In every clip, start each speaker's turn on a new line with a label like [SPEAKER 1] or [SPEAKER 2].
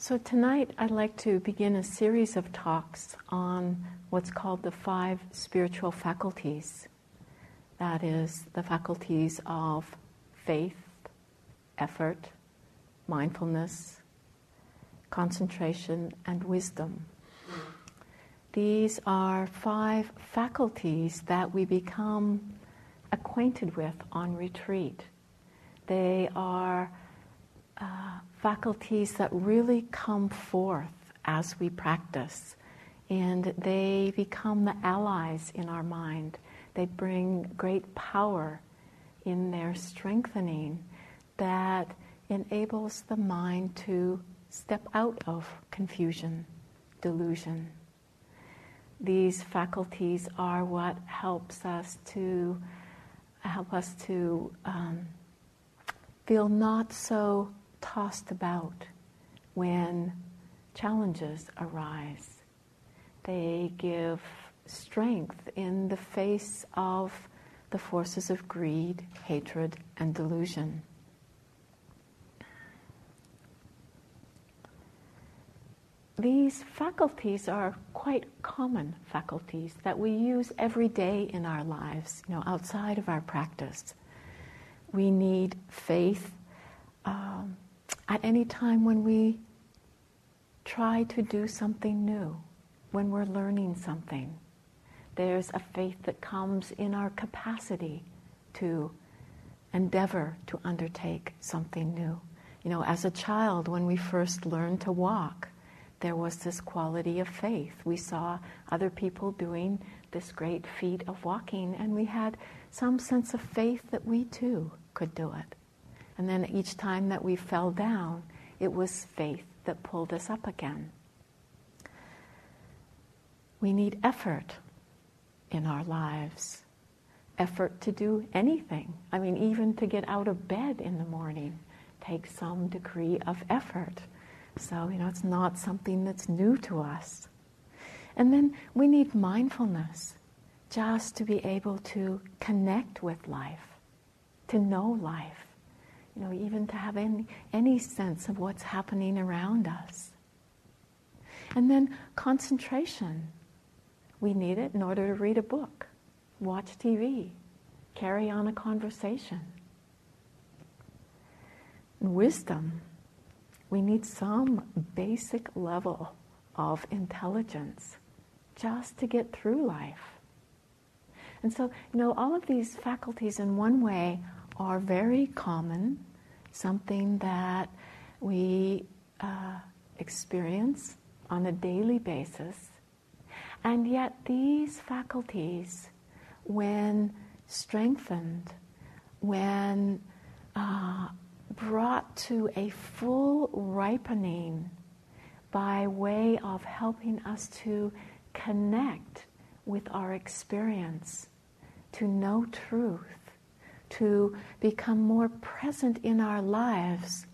[SPEAKER 1] So, tonight I'd like to begin a series of talks on what's called the five spiritual faculties. That is, the faculties of faith, effort, mindfulness, concentration, and wisdom. These are five faculties that we become acquainted with on retreat. They are uh, faculties that really come forth as we practice. And they become the allies in our mind. They bring great power in their strengthening that enables the mind to step out of confusion, delusion. These faculties are what helps us to help us to um, feel not so tossed about when challenges arise. They give strength in the face of the forces of greed, hatred, and delusion. These faculties are quite common faculties that we use every day in our lives, you know, outside of our practice. We need faith um, at any time when we try to do something new, when we're learning something. There's a faith that comes in our capacity to endeavor to undertake something new. You know, as a child, when we first learned to walk, there was this quality of faith. We saw other people doing this great feat of walking, and we had some sense of faith that we too could do it. And then each time that we fell down, it was faith that pulled us up again. We need effort in our lives. Effort to do anything. I mean, even to get out of bed in the morning takes some degree of effort. So, you know, it's not something that's new to us. And then we need mindfulness just to be able to connect with life, to know life you know, even to have any, any sense of what's happening around us. And then concentration. We need it in order to read a book, watch TV, carry on a conversation. And wisdom. We need some basic level of intelligence just to get through life. And so, you know, all of these faculties in one way are very common something that we uh, experience on a daily basis. And yet, these faculties, when strengthened, when uh, brought to a full ripening by way of helping us to connect with our experience, to know truth, to become more present in our lives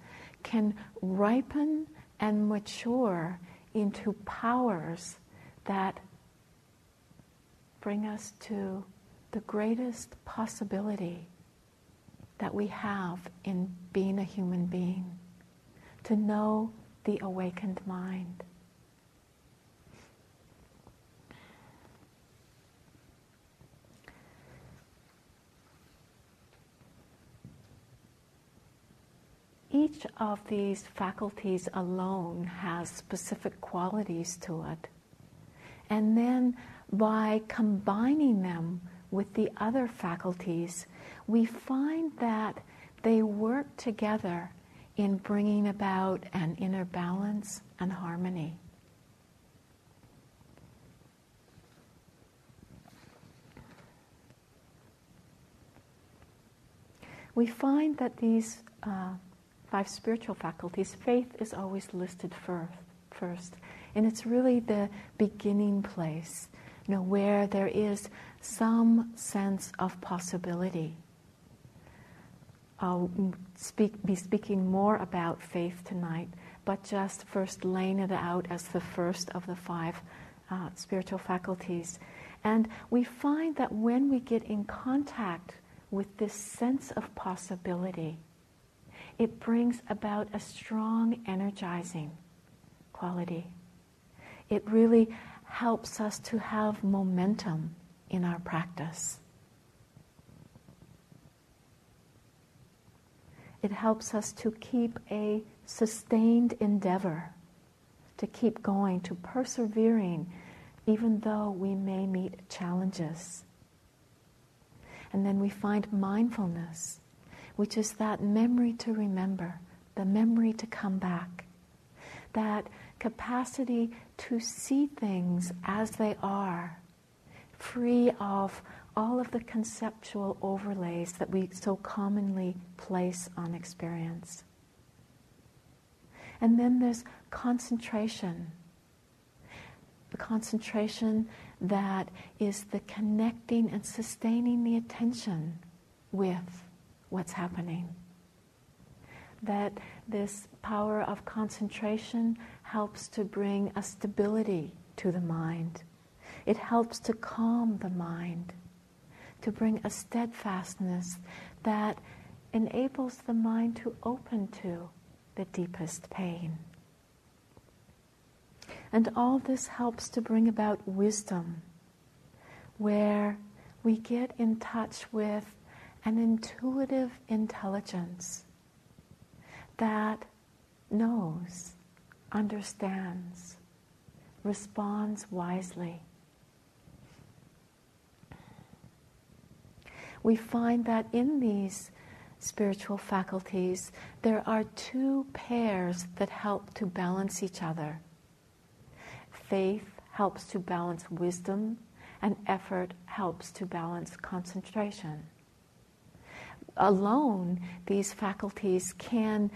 [SPEAKER 1] can ripen and mature into powers that bring us to the greatest possibility that we have in being a human being to know the awakened mind. Each of these faculties alone has specific qualities to it. And then by combining them with the other faculties, we find that they work together in bringing about an inner balance and harmony. We find that these uh, five spiritual faculties, faith is always listed first. And it's really the beginning place, you know, where there is some sense of possibility. I'll speak, be speaking more about faith tonight, but just first laying it out as the first of the five uh, spiritual faculties. And we find that when we get in contact with this sense of possibility, it brings about a strong energizing quality. It really helps us to have momentum in our practice. It helps us to keep a sustained endeavor, to keep going, to persevering, even though we may meet challenges. And then we find mindfulness, which is that memory to remember, the memory to come back, that capacity to see things as they are, free of all of the conceptual overlays that we so commonly place on experience. And then there's concentration. The concentration that is the connecting and sustaining the attention with what's happening. That this power of concentration helps to bring a stability to the mind. It helps to calm the mind, to bring a steadfastness that enables the mind to open to the deepest pain. And all this helps to bring about wisdom, where we get in touch with an intuitive intelligence that knows, understands, responds wisely. We find that in these spiritual faculties, there are two pairs that help to balance each other. Faith helps to balance wisdom, and effort helps to balance concentration. Alone, these faculties can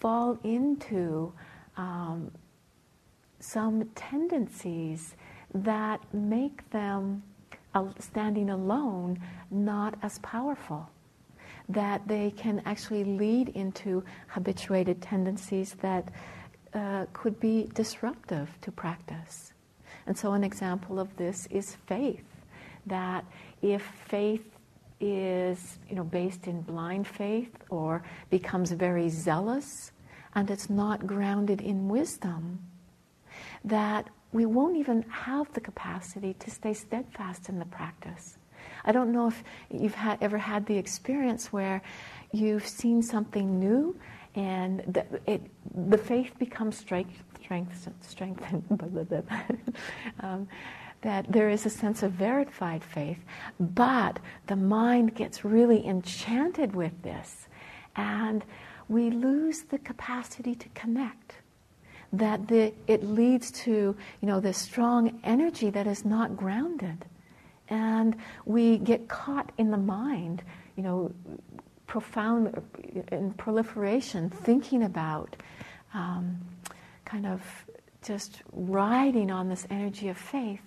[SPEAKER 1] fall into um, some tendencies that make them, uh, standing alone, not as powerful that they can actually lead into habituated tendencies that uh, could be disruptive to practice. And so, an example of this is faith. That if faith is, you know, based in blind faith or becomes very zealous, and it's not grounded in wisdom, that we won't even have the capacity to stay steadfast in the practice. I don't know if you've had, ever had the experience where you've seen something new and the, it, the faith becomes strength, strength, strengthened. um, that there is a sense of verified faith, but the mind gets really enchanted with this, and we lose the capacity to connect. That the, it leads to you know this strong energy that is not grounded and we get caught in the mind, you know, profound in proliferation, thinking about um, kind of just riding on this energy of faith,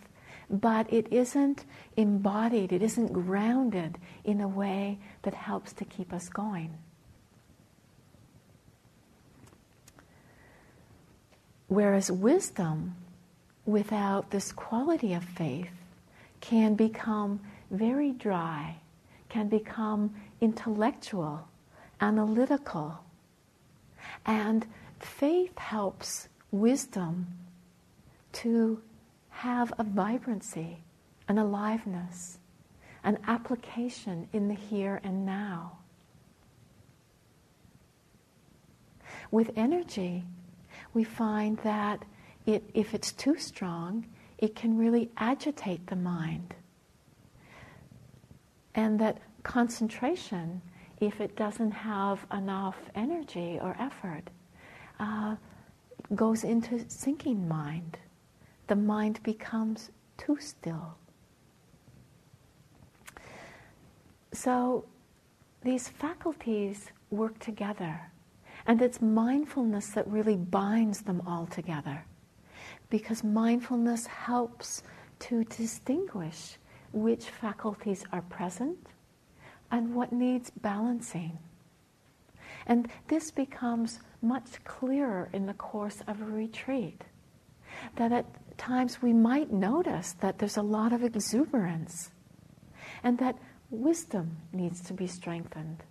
[SPEAKER 1] but it isn't embodied, it isn't grounded in a way that helps to keep us going. Whereas wisdom, without this quality of faith, can become very dry, can become intellectual, analytical. And faith helps wisdom to have a vibrancy, an aliveness, an application in the here and now. With energy, we find that it, if it's too strong, it can really agitate the mind. And that concentration, if it doesn't have enough energy or effort, uh, goes into sinking mind. The mind becomes too still. So these faculties work together, and it's mindfulness that really binds them all together because mindfulness helps to distinguish which faculties are present and what needs balancing. And this becomes much clearer in the course of a retreat. That at times we might notice that there's a lot of exuberance and that wisdom needs to be strengthened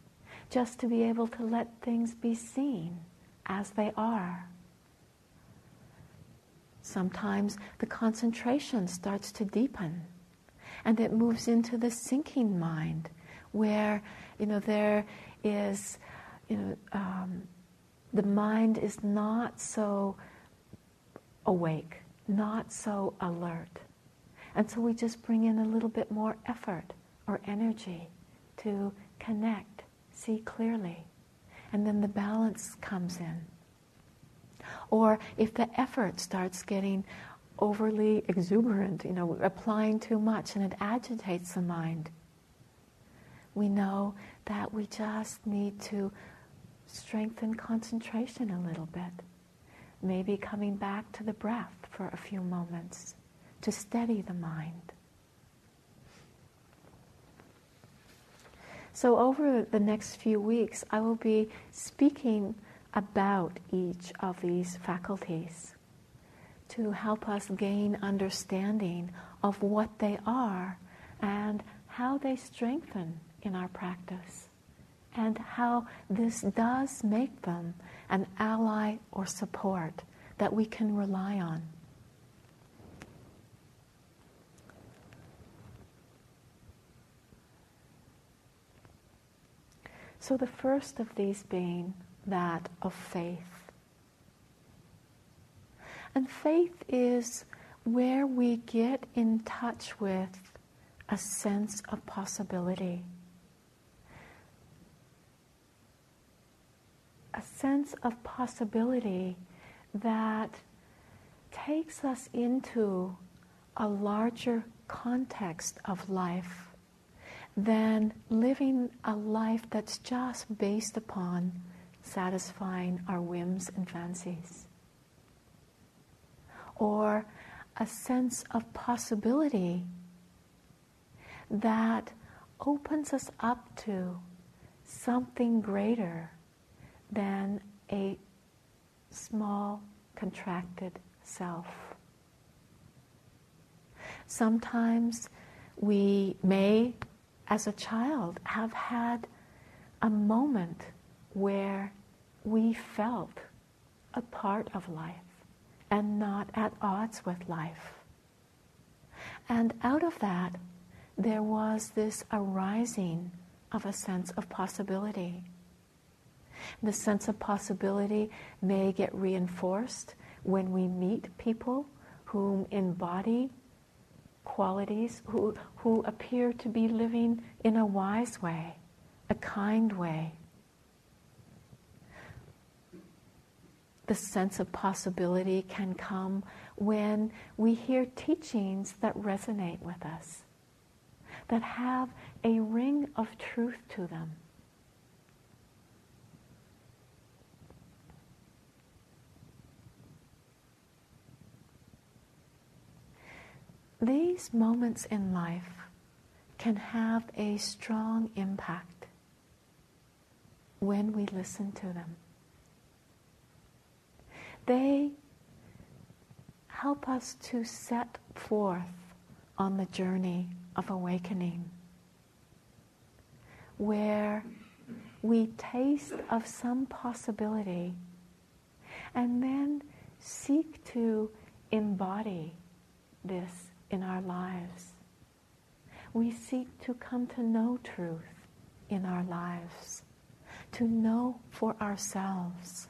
[SPEAKER 1] just to be able to let things be seen as they are. Sometimes the concentration starts to deepen and it moves into the sinking mind where, you know, there is, you know, um, the mind is not so awake, not so alert. And so we just bring in a little bit more effort or energy to connect, see clearly. And then the balance comes in. Or if the effort starts getting overly exuberant, you know, applying too much and it agitates the mind, we know that we just need to strengthen concentration a little bit. Maybe coming back to the breath for a few moments to steady the mind. So, over the next few weeks, I will be speaking about each of these faculties to help us gain understanding of what they are and how they strengthen in our practice and how this does make them an ally or support that we can rely on. So, the first of these being that of faith. And faith is where we get in touch with a sense of possibility. A sense of possibility that takes us into a larger context of life than living a life that's just based upon satisfying our whims and fancies. Or a sense of possibility that opens us up to something greater than a small, contracted self. Sometimes we may, as a child, have had a moment where we felt a part of life and not at odds with life. And out of that, there was this arising of a sense of possibility. The sense of possibility may get reinforced when we meet people who embody qualities, who, who appear to be living in a wise way, a kind way, the sense of possibility can come when we hear teachings that resonate with us, that have a ring of truth to them. These moments in life can have a strong impact when we listen to them. They help us to set forth on the journey of awakening, where we taste of some possibility and then seek to embody this in our lives. We seek to come to know truth in our lives, to know for ourselves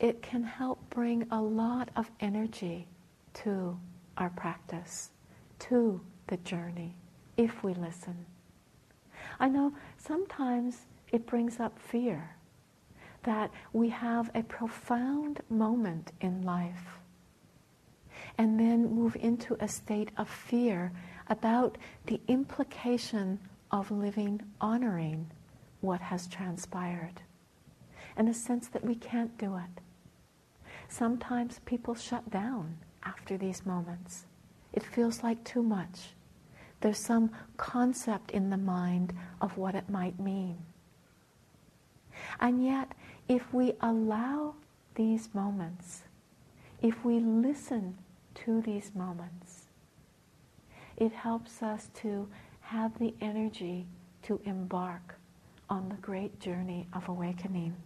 [SPEAKER 1] it can help bring a lot of energy to our practice, to the journey, if we listen. I know sometimes it brings up fear that we have a profound moment in life and then move into a state of fear about the implication of living honoring what has transpired and a sense that we can't do it Sometimes people shut down after these moments. It feels like too much. There's some concept in the mind of what it might mean. And yet, if we allow these moments, if we listen to these moments, it helps us to have the energy to embark on the great journey of awakening.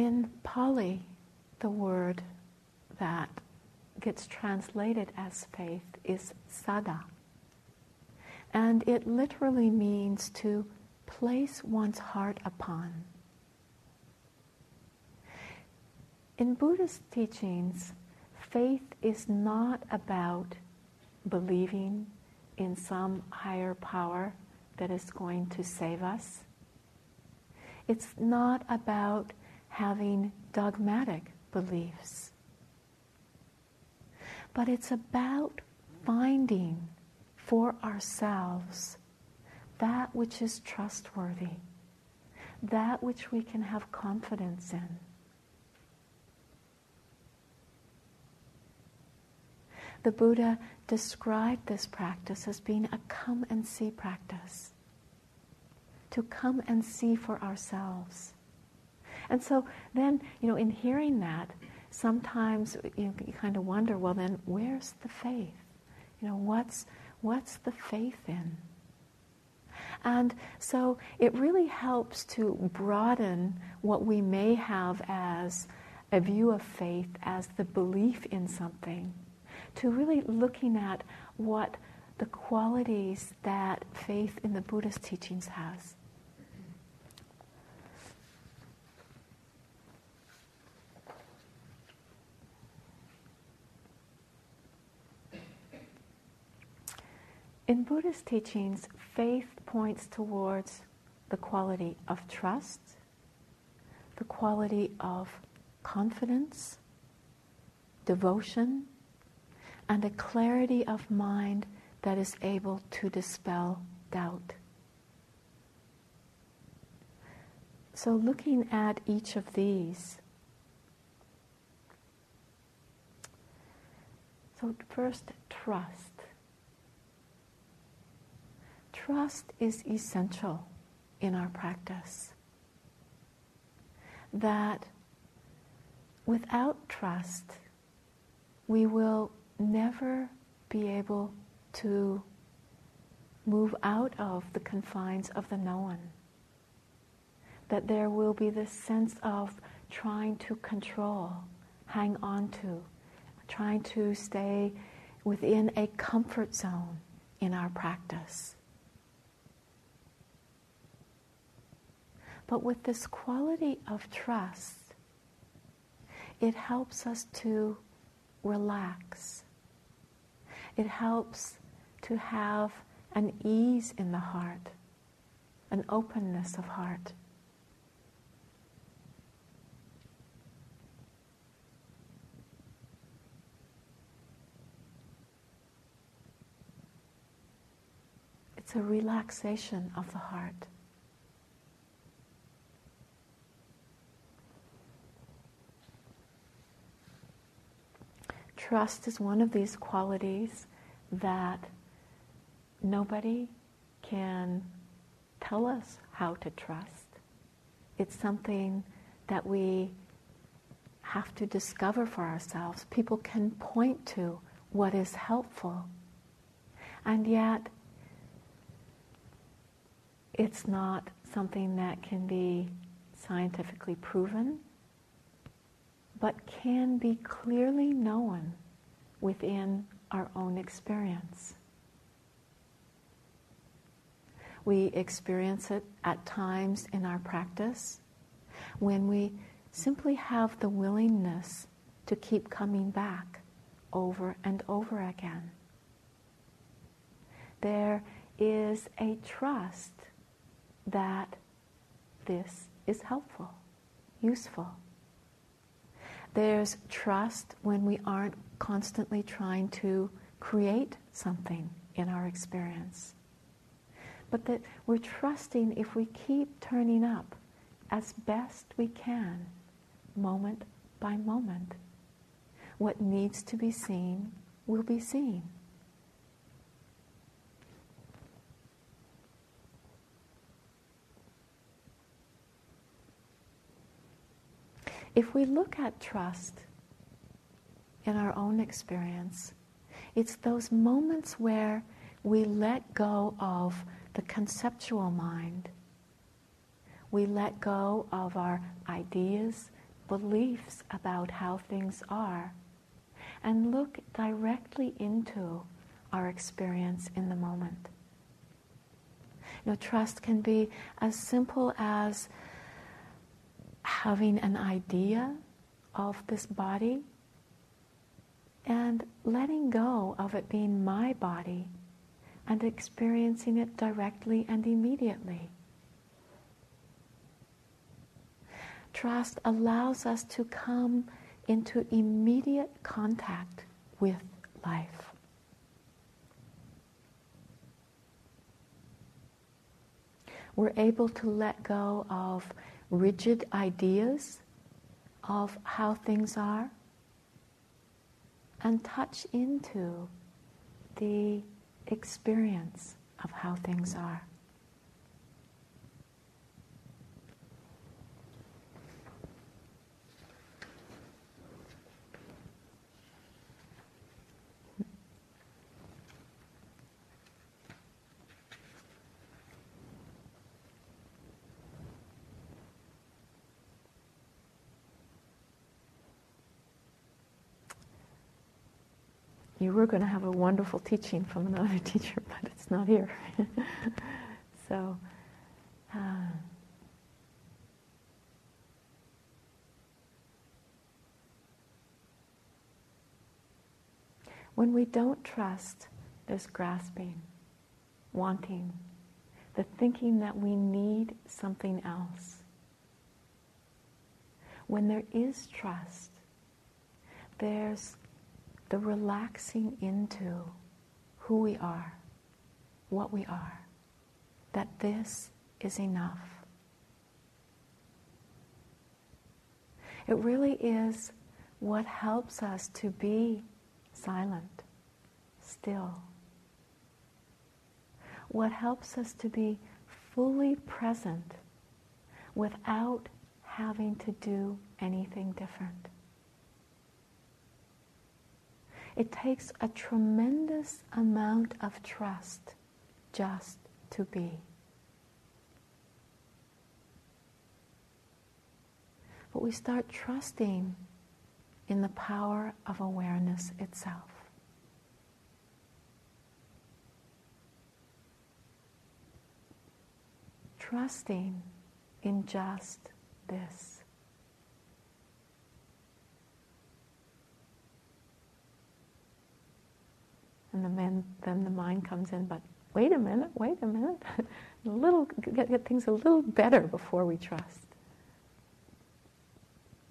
[SPEAKER 1] In Pali, the word that gets translated as faith is saddha. And it literally means to place one's heart upon. In Buddhist teachings, faith is not about believing in some higher power that is going to save us. It's not about having dogmatic beliefs. But it's about finding for ourselves that which is trustworthy, that which we can have confidence in. The Buddha described this practice as being a come and see practice. To come and see for ourselves. And so then, you know, in hearing that, sometimes you, know, you kind of wonder, well, then where's the faith? You know, what's what's the faith in? And so it really helps to broaden what we may have as a view of faith as the belief in something, to really looking at what the qualities that faith in the Buddhist teachings has. In Buddhist teachings, faith points towards the quality of trust, the quality of confidence, devotion, and a clarity of mind that is able to dispel doubt. So, looking at each of these, so first, trust trust is essential in our practice. That without trust, we will never be able to move out of the confines of the known. That there will be this sense of trying to control, hang on to, trying to stay within a comfort zone in our practice. But with this quality of trust, it helps us to relax. It helps to have an ease in the heart, an openness of heart. It's a relaxation of the heart. Trust is one of these qualities that nobody can tell us how to trust. It's something that we have to discover for ourselves. People can point to what is helpful. And yet, it's not something that can be scientifically proven but can be clearly known within our own experience. We experience it at times in our practice when we simply have the willingness to keep coming back over and over again. There is a trust that this is helpful, useful. There's trust when we aren't constantly trying to create something in our experience. But that we're trusting if we keep turning up as best we can, moment by moment. What needs to be seen will be seen. If we look at trust in our own experience, it's those moments where we let go of the conceptual mind. We let go of our ideas, beliefs about how things are, and look directly into our experience in the moment. You know, trust can be as simple as having an idea of this body and letting go of it being my body and experiencing it directly and immediately. Trust allows us to come into immediate contact with life. We're able to let go of rigid ideas of how things are and touch into the experience of how things are. You were going to have a wonderful teaching from another teacher, but it's not here. so, uh, when we don't trust, there's grasping, wanting, the thinking that we need something else. When there is trust, there's the relaxing into who we are, what we are, that this is enough. It really is what helps us to be silent, still. What helps us to be fully present without having to do anything different. It takes a tremendous amount of trust just to be. But we start trusting in the power of awareness itself. Trusting in just this. And the man, then the mind comes in, but wait a minute, wait a minute. a little, get, get things a little better before we trust.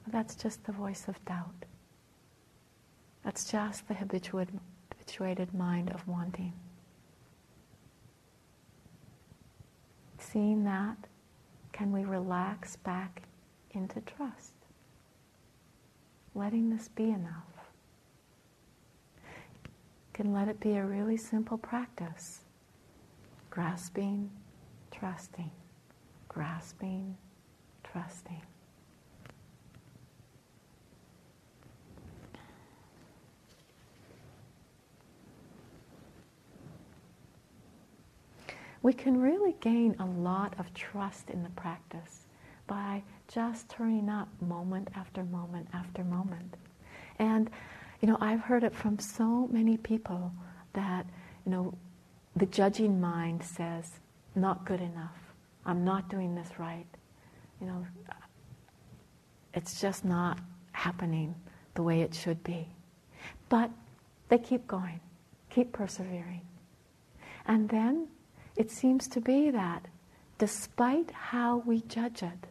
[SPEAKER 1] That's just the voice of doubt. That's just the habituated, habituated mind of wanting. Seeing that, can we relax back into trust? Letting this be enough can let it be a really simple practice. Grasping, trusting, grasping, trusting. We can really gain a lot of trust in the practice by just turning up moment after moment after moment. And you know, I've heard it from so many people that, you know, the judging mind says, not good enough. I'm not doing this right. You know, it's just not happening the way it should be. But they keep going, keep persevering. And then it seems to be that despite how we judge it,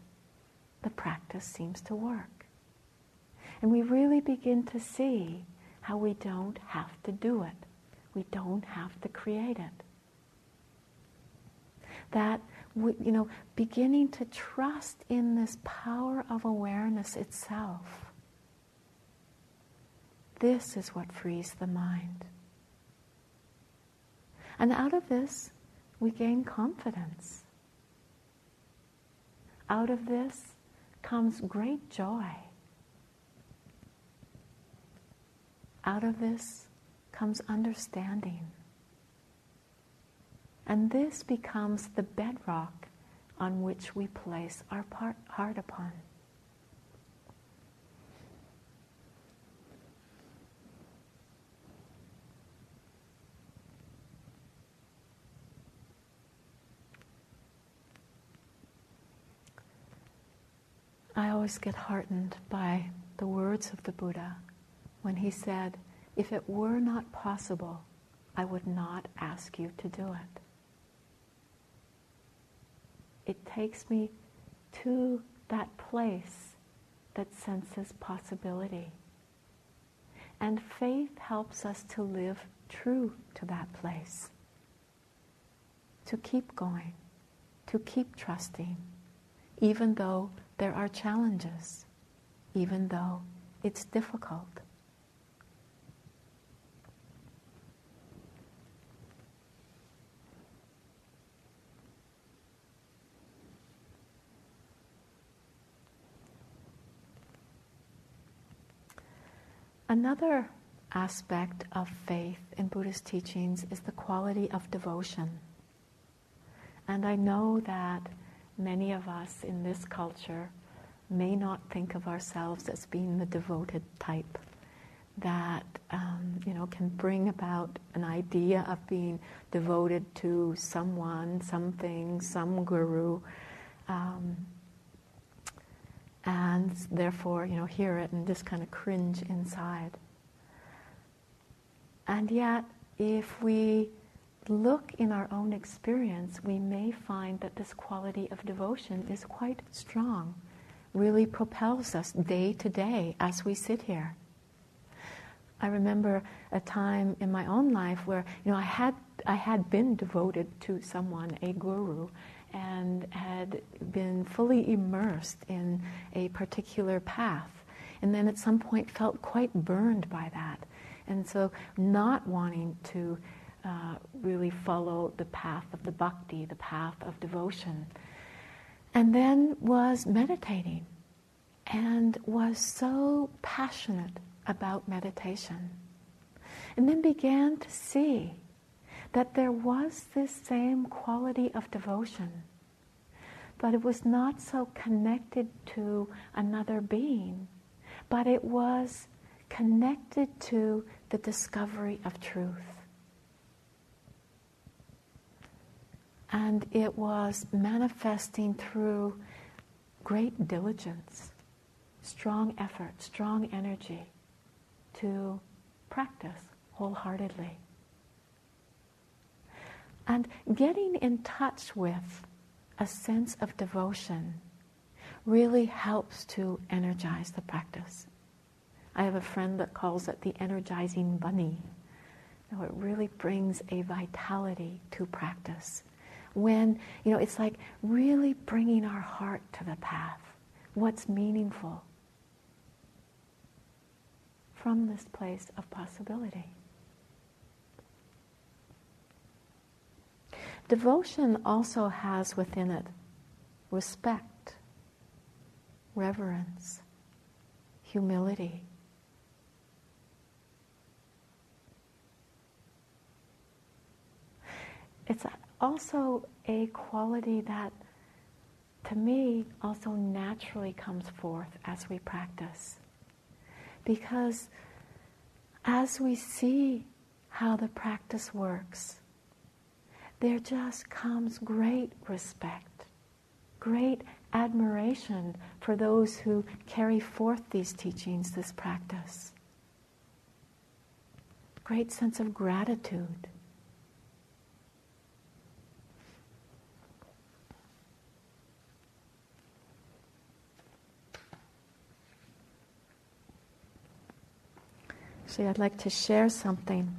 [SPEAKER 1] the practice seems to work. And we really begin to see how we don't have to do it. We don't have to create it. That, we, you know, beginning to trust in this power of awareness itself. This is what frees the mind. And out of this, we gain confidence. Out of this comes great joy out of this comes understanding. And this becomes the bedrock on which we place our part, heart upon. I always get heartened by the words of the Buddha when he said, If it were not possible, I would not ask you to do it. It takes me to that place that senses possibility. And faith helps us to live true to that place, to keep going, to keep trusting, even though there are challenges, even though it's difficult. Another aspect of faith in Buddhist teachings is the quality of devotion. And I know that many of us in this culture may not think of ourselves as being the devoted type that um, you know can bring about an idea of being devoted to someone, something, some guru, um, and therefore you know hear it and just kind of cringe inside. And yet, if we look in our own experience, we may find that this quality of devotion is quite strong, really propels us day to day as we sit here. I remember a time in my own life where you know I had I had been devoted to someone, a guru, and had been fully immersed in a particular path, and then at some point felt quite burned by that, and so not wanting to uh, really follow the path of the bhakti, the path of devotion. And then was meditating and was so passionate about meditation. And then began to see that there was this same quality of devotion, but it was not so connected to another being, but it was connected to the discovery of truth. And it was manifesting through great diligence, strong effort, strong energy to practice wholeheartedly. And getting in touch with a sense of devotion really helps to energize the practice. I have a friend that calls it the energizing bunny. Know, it really brings a vitality to practice when, you know, it's like really bringing our heart to the path. What's meaningful from this place of possibility. Devotion also has within it respect, reverence, humility. It's also a quality that, to me, also naturally comes forth as we practice. Because as we see how the practice works, there just comes great respect, great admiration for those who carry forth these teachings, this practice. Great sense of gratitude. Actually, I'd like to share something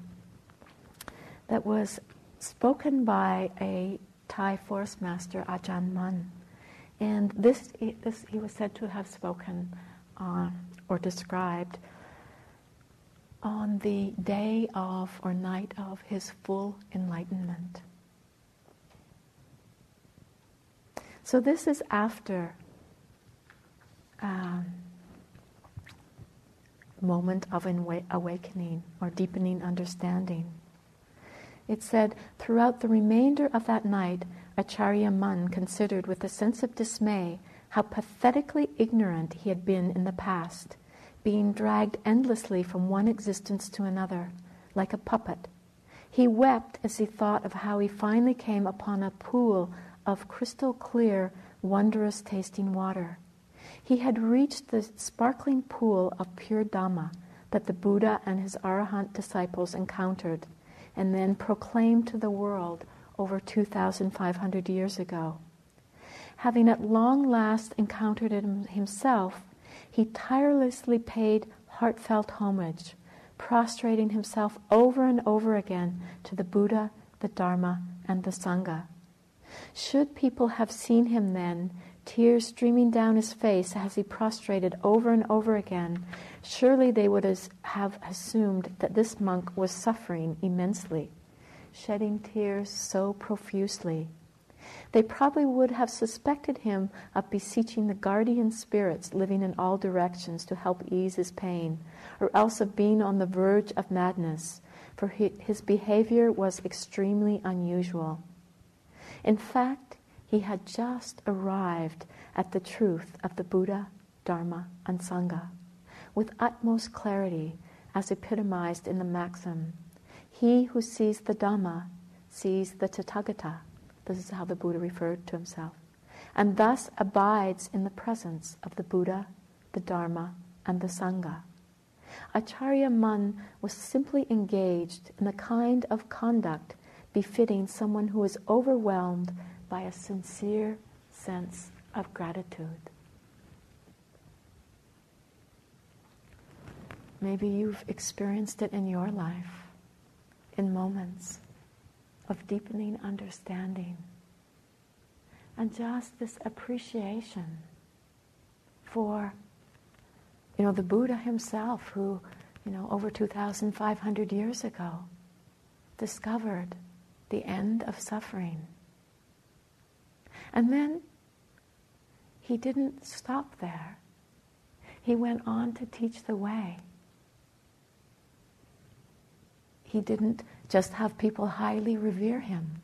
[SPEAKER 1] that was spoken by a Thai forest master, Ajahn Mun. And this, this he was said to have spoken on or described on the day of or night of his full enlightenment. So this is after um, moment of awakening or deepening understanding. It said, throughout the remainder of that night, Acharya Mun considered with a sense of dismay how pathetically ignorant he had been in the past, being dragged endlessly from one existence to another, like a puppet. He wept as he thought of how he finally came upon a pool of crystal clear, wondrous tasting water. He had reached the sparkling pool of pure Dhamma that the Buddha and his Arahant disciples encountered and then proclaimed to the world over 2,500 years ago. Having at long last encountered it himself, he tirelessly paid heartfelt homage, prostrating himself over and over again to the Buddha, the Dharma, and the Sangha. Should people have seen him then, tears streaming down his face as he prostrated over and over again, surely they would have assumed that this monk was suffering immensely, shedding tears so profusely. They probably would have suspected him of beseeching the guardian spirits living in all directions to help ease his pain, or else of being on the verge of madness, for his behavior was extremely unusual. In fact, he had just arrived at the truth of the Buddha, Dharma, and Sangha with utmost clarity, as epitomized in the maxim He who sees the Dhamma sees the Tathagata. This is how the Buddha referred to himself. And thus abides in the presence of the Buddha, the Dharma, and the Sangha. Acharya Mun was simply engaged in the kind of conduct befitting someone who is overwhelmed by a sincere sense of gratitude. Maybe you've experienced it in your life in moments of deepening understanding and just this appreciation for you know the Buddha himself who you know over 2500 years ago discovered the end of suffering and then he didn't stop there he went on to teach the way he didn't just have people highly revere him.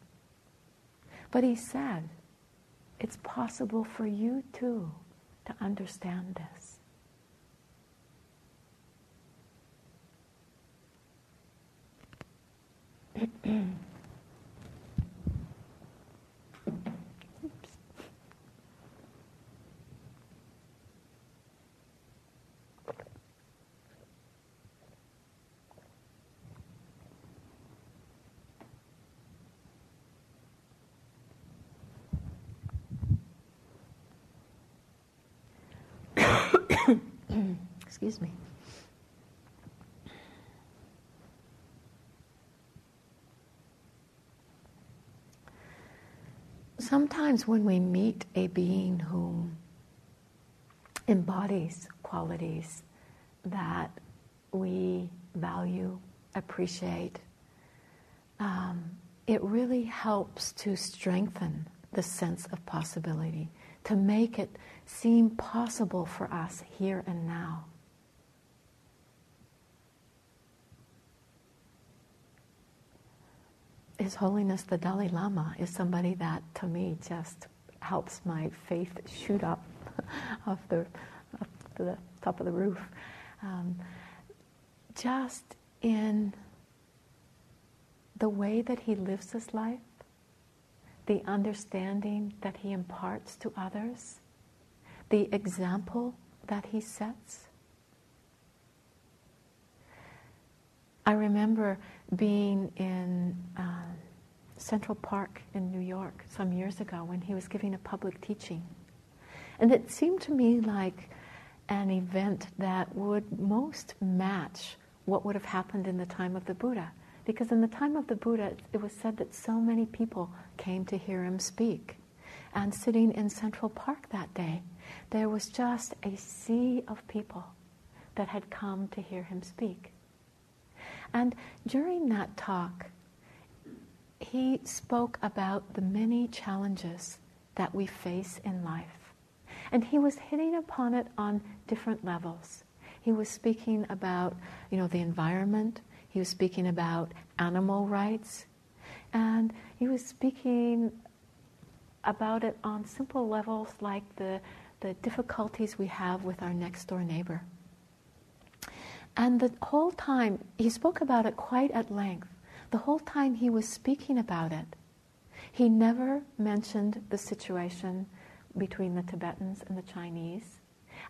[SPEAKER 1] But he said, it's possible for you too to understand this. Excuse me. Sometimes when we meet a being who embodies qualities that we value, appreciate, um, it really helps to strengthen the sense of possibility, to make it seem possible for us here and now. His Holiness the Dalai Lama is somebody that, to me, just helps my faith shoot up off the, the top of the roof. Um, just in the way that he lives his life, the understanding that he imparts to others, the example that he sets. I remember being in uh, Central Park in New York some years ago when he was giving a public teaching. And it seemed to me like an event that would most match what would have happened in the time of the Buddha. Because in the time of the Buddha, it was said that so many people came to hear him speak. And sitting in Central Park that day, there was just a sea of people that had come to hear him speak. And during that talk, he spoke about the many challenges that we face in life. And he was hitting upon it on different levels. he was speaking about, you know, the environment. He was speaking about animal rights. And he was speaking about it on simple levels like the, the difficulties we have with our next door neighbor. And the whole time, he spoke about it quite at length. The whole time he was speaking about it, he never mentioned the situation between the Tibetans and the Chinese.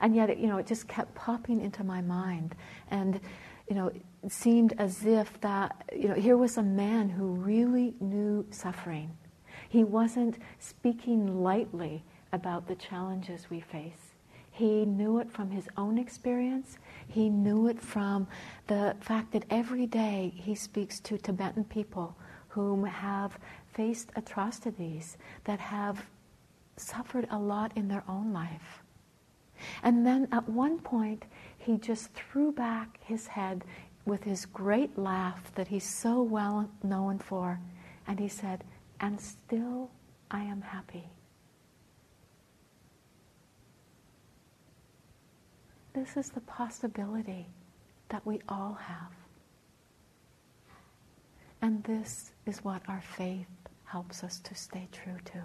[SPEAKER 1] And yet, you know, it just kept popping into my mind. And, you know, it seemed as if that, you know, here was a man who really knew suffering. He wasn't speaking lightly about the challenges we face. He knew it from his own experience. He knew it from the fact that every day he speaks to Tibetan people whom have faced atrocities, that have suffered a lot in their own life. And then at one point, he just threw back his head with his great laugh that he's so well known for, and he said, And still I am happy. This is the possibility that we all have. And this is what our faith helps us to stay true to.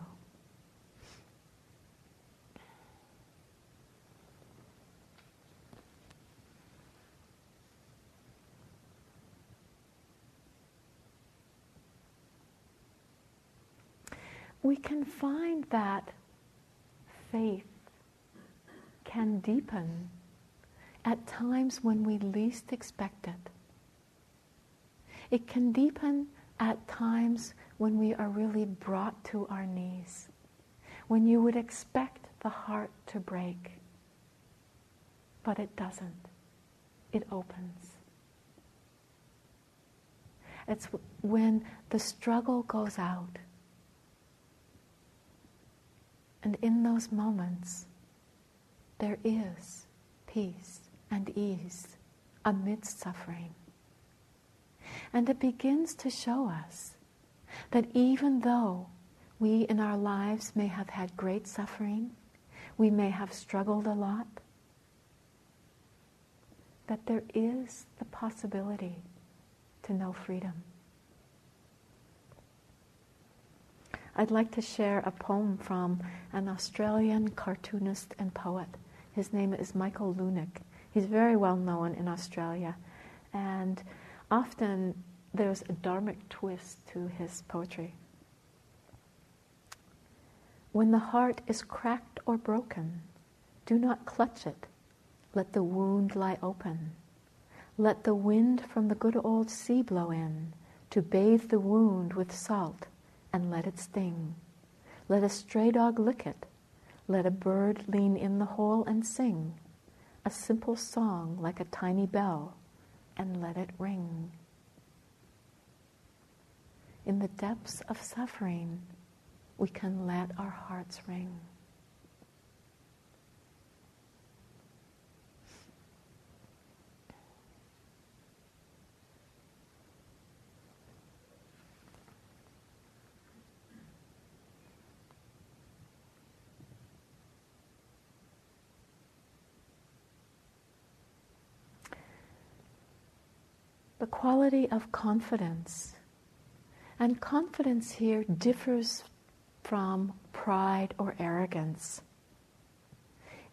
[SPEAKER 1] We can find that faith can deepen at times when we least expect it. It can deepen at times when we are really brought to our knees, when you would expect the heart to break, but it doesn't. It opens. It's when the struggle goes out. And in those moments, there is peace and ease amidst suffering. And it begins to show us that even though we in our lives may have had great suffering, we may have struggled a lot, that there is the possibility to know freedom. I'd like to share a poem from an Australian cartoonist and poet. His name is Michael Leunig. He's very well known in Australia. And often there's a dharmic twist to his poetry. When the heart is cracked or broken, do not clutch it. Let the wound lie open. Let the wind from the good old sea blow in to bathe the wound with salt and let it sting. Let a stray dog lick it. Let a bird lean in the hole and sing a simple song like a tiny bell and let it ring. In the depths of suffering, we can let our hearts ring. The quality of confidence. And confidence here differs from pride or arrogance.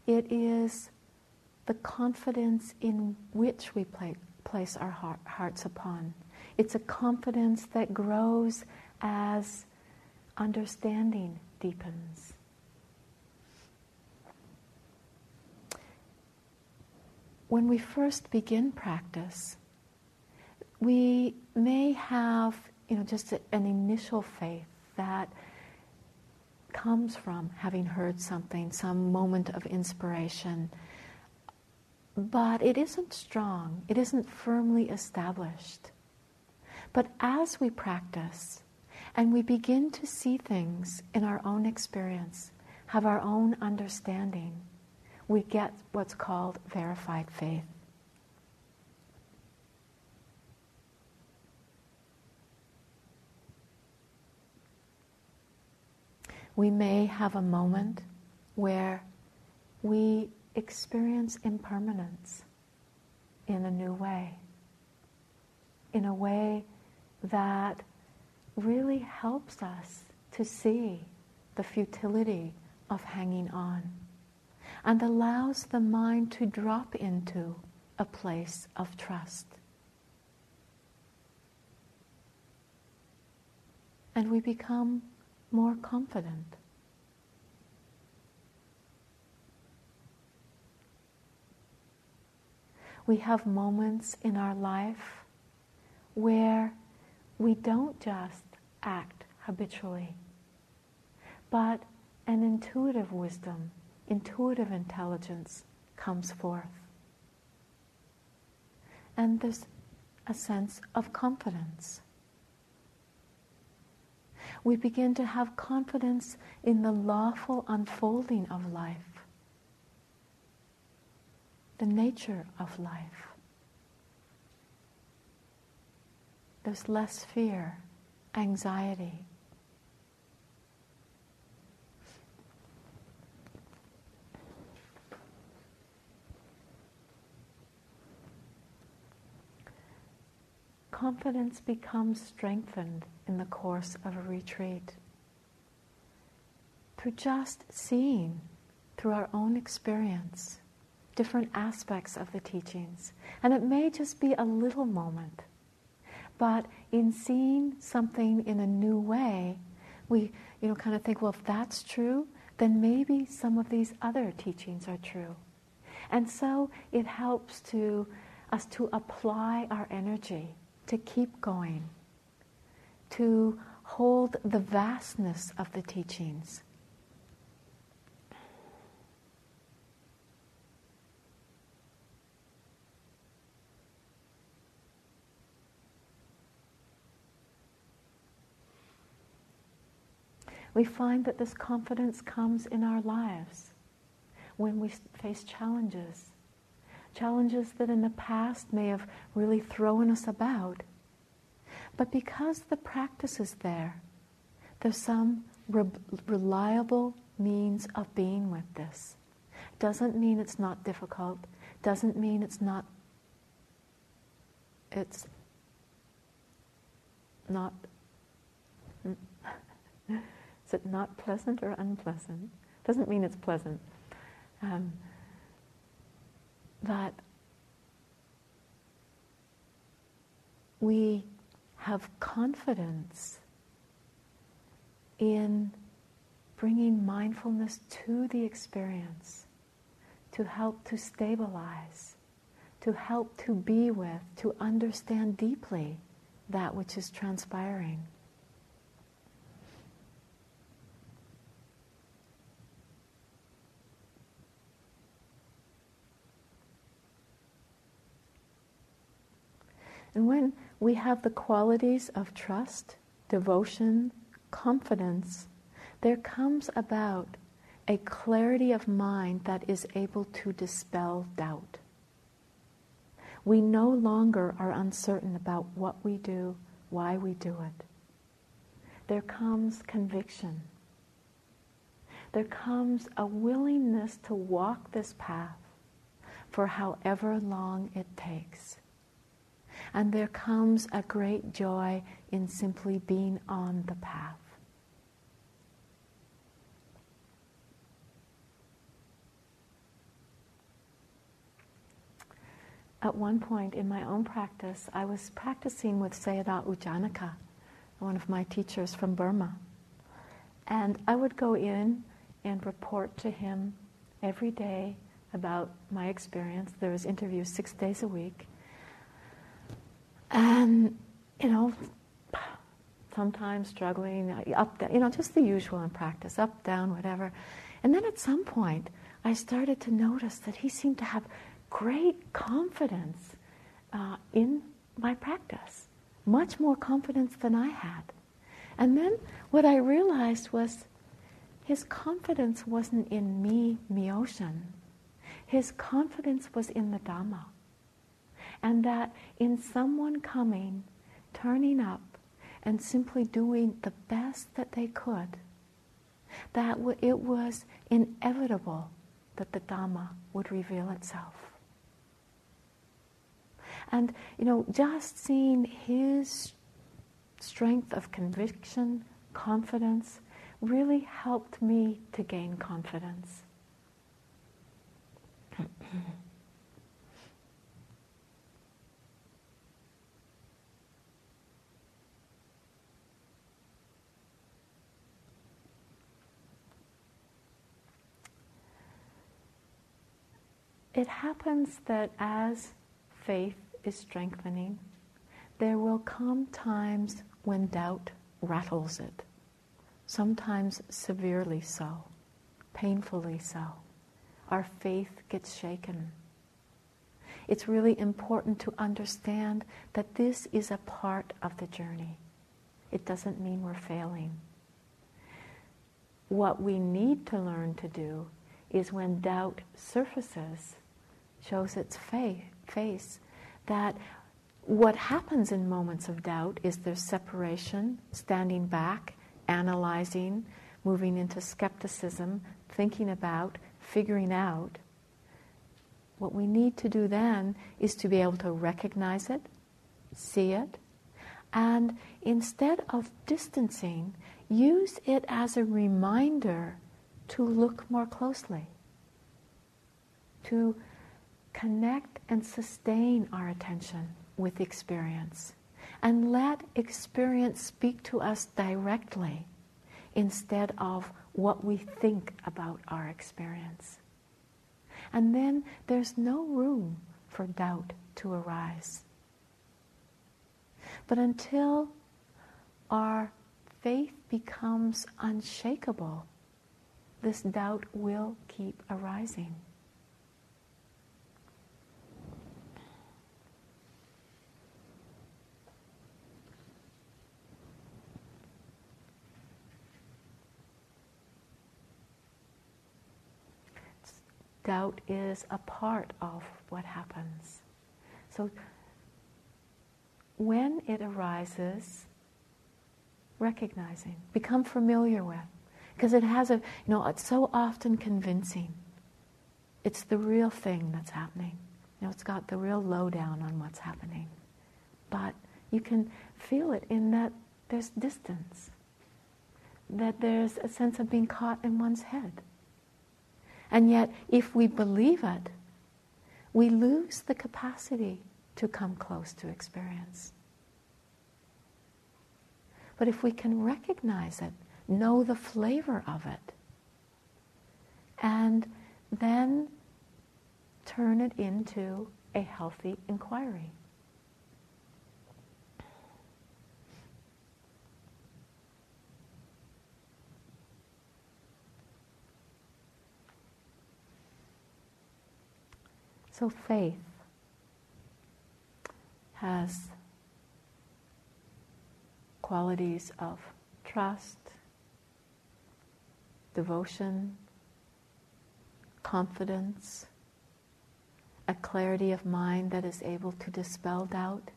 [SPEAKER 1] It is the confidence in which we play, place our heart, hearts upon. It's a confidence that grows as understanding deepens. When we first begin practice, we may have, you know, just a, an initial faith that comes from having heard something, some moment of inspiration, but it isn't strong, it isn't firmly established. But as we practice and we begin to see things in our own experience, have our own understanding, we get what's called verified faith. We may have a moment where we experience impermanence. in a new way, in a way that really helps us to see the futility of hanging on and allows the mind to drop into a place of trust. And we become more confident. We have moments in our life where we don't just act habitually, but an intuitive wisdom, intuitive intelligence comes forth. And there's a sense of confidence. We begin to have confidence in the lawful unfolding of life, the nature of life. There's less fear, anxiety. Confidence becomes strengthened in the course of a retreat through just seeing through our own experience different aspects of the teachings. And it may just be a little moment but in seeing something in a new way, we you know kind of think, well, if that's true, then maybe some of these other teachings are true. And so it helps to us to apply our energy, to keep going, to hold the vastness of the teachings, we find that this confidence comes in our lives when we face challenges. Challenges that in the past may have really thrown us about. But because the practice is there, there's some re- reliable means of being with this. Doesn't mean it's not difficult, doesn't mean it's not it's not is it not pleasant or unpleasant? Doesn't mean it's pleasant. Um, that we have confidence in bringing mindfulness to the experience to help to stabilize, to help to be with, to understand deeply that which is transpiring. And when we have the qualities of trust, devotion, confidence, there comes about a clarity of mind that is able to dispel doubt. We no longer are uncertain about what we do, why we do it. There comes conviction. There comes a willingness to walk this path for however long it takes. And there comes a great joy in simply being on the path. At one point in my own practice, I was practicing with Sayadaw U Janaka, one of my teachers from Burma. And I would go in and report to him every day about my experience. There was interviews six days a week. And, you know, sometimes struggling, up, down, you know, just the usual in practice, up, down, whatever. And then at some point, I started to notice that he seemed to have great confidence uh, in my practice, much more confidence than I had. And then what I realized was his confidence wasn't in me, Myoshin. His confidence was in the Dhamma and that in someone coming, turning up, and simply doing the best that they could, that w- it was inevitable that the Dhamma would reveal itself. And, you know, just seeing his strength of conviction, confidence, really helped me to gain confidence. It happens that as faith is strengthening, there will come times when doubt rattles it, sometimes severely so, painfully so. Our faith gets shaken. It's really important to understand that this is a part of the journey. It doesn't mean we're failing. What we need to learn to do is when doubt surfaces, shows its face, that what happens in moments of doubt is there's separation, standing back, analyzing, moving into skepticism, thinking about, figuring out. What we need to do then is to be able to recognize it, see it, and instead of distancing, use it as a reminder to look more closely, to connect and sustain our attention with experience and let experience speak to us directly instead of what we think about our experience. And then there's no room for doubt to arise. But until our faith becomes unshakable, this doubt will keep arising. Doubt is a part of what happens. So when it arises, recognizing, become familiar with, because it has a, you know, it's so often convincing. It's the real thing that's happening. You know, it's got the real lowdown on what's happening. But you can feel it in that there's distance, that there's a sense of being caught in one's head. And yet, if we believe it, we lose the capacity to come close to experience. But if we can recognize it, know the flavor of it, and then turn it into a healthy inquiry. So faith has qualities of trust, devotion, confidence, a clarity of mind that is able to dispel doubt.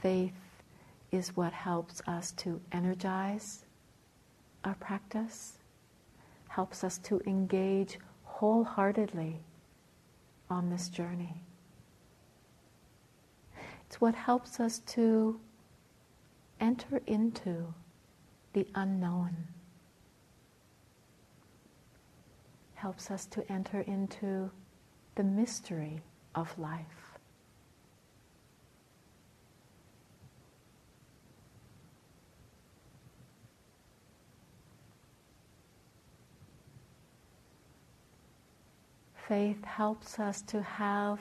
[SPEAKER 1] Faith is what helps us to energize our practice, helps us to engage wholeheartedly on this journey. It's what helps us to enter into the unknown, helps us to enter into the mystery of life. Faith helps us to have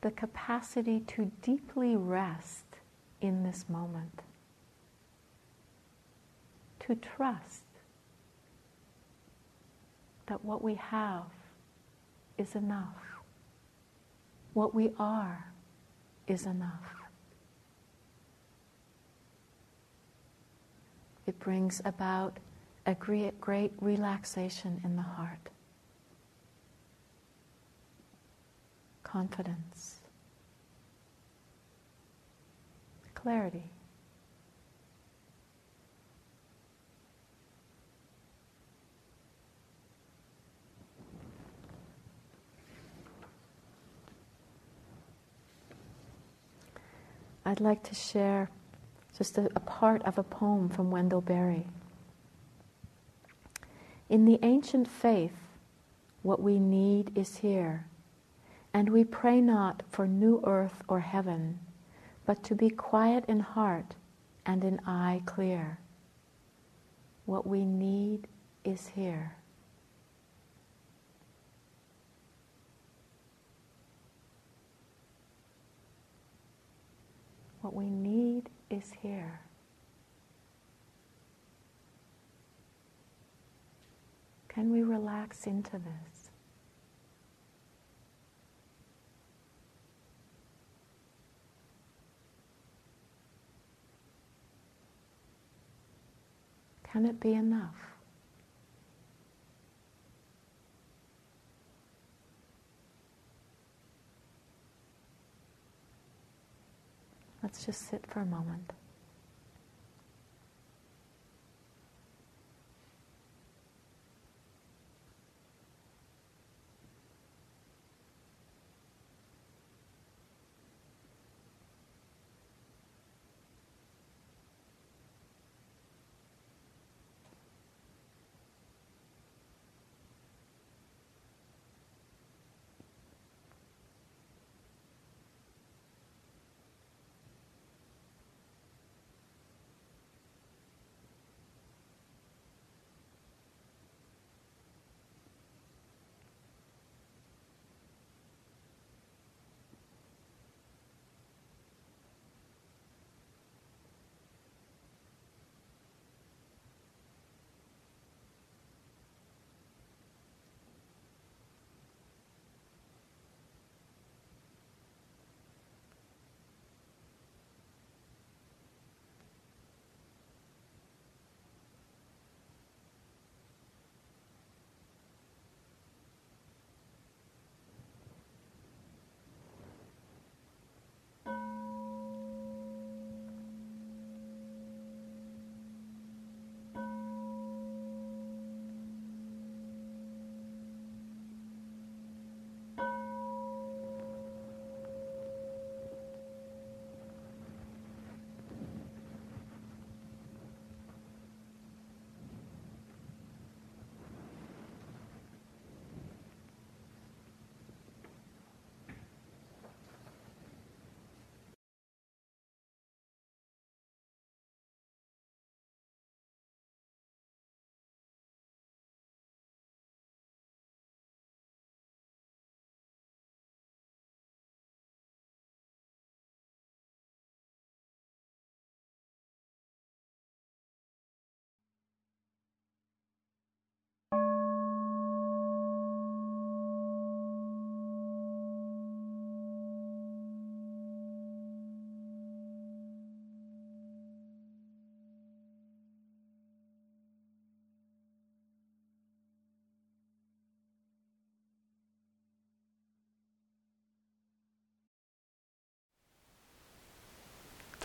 [SPEAKER 1] the capacity to deeply rest in this moment, to trust that what we have is enough, what we are is enough. It brings about a great, relaxation in the heart. confidence, clarity. I'd like to share just a, a, part of a poem from Wendell Berry. In the ancient faith, what we need is here and we pray not for new earth or heaven, but to be quiet in heart and in eye clear. What we need is here. What we need is here. Can we relax into this? Can it be enough? Let's just sit for a moment.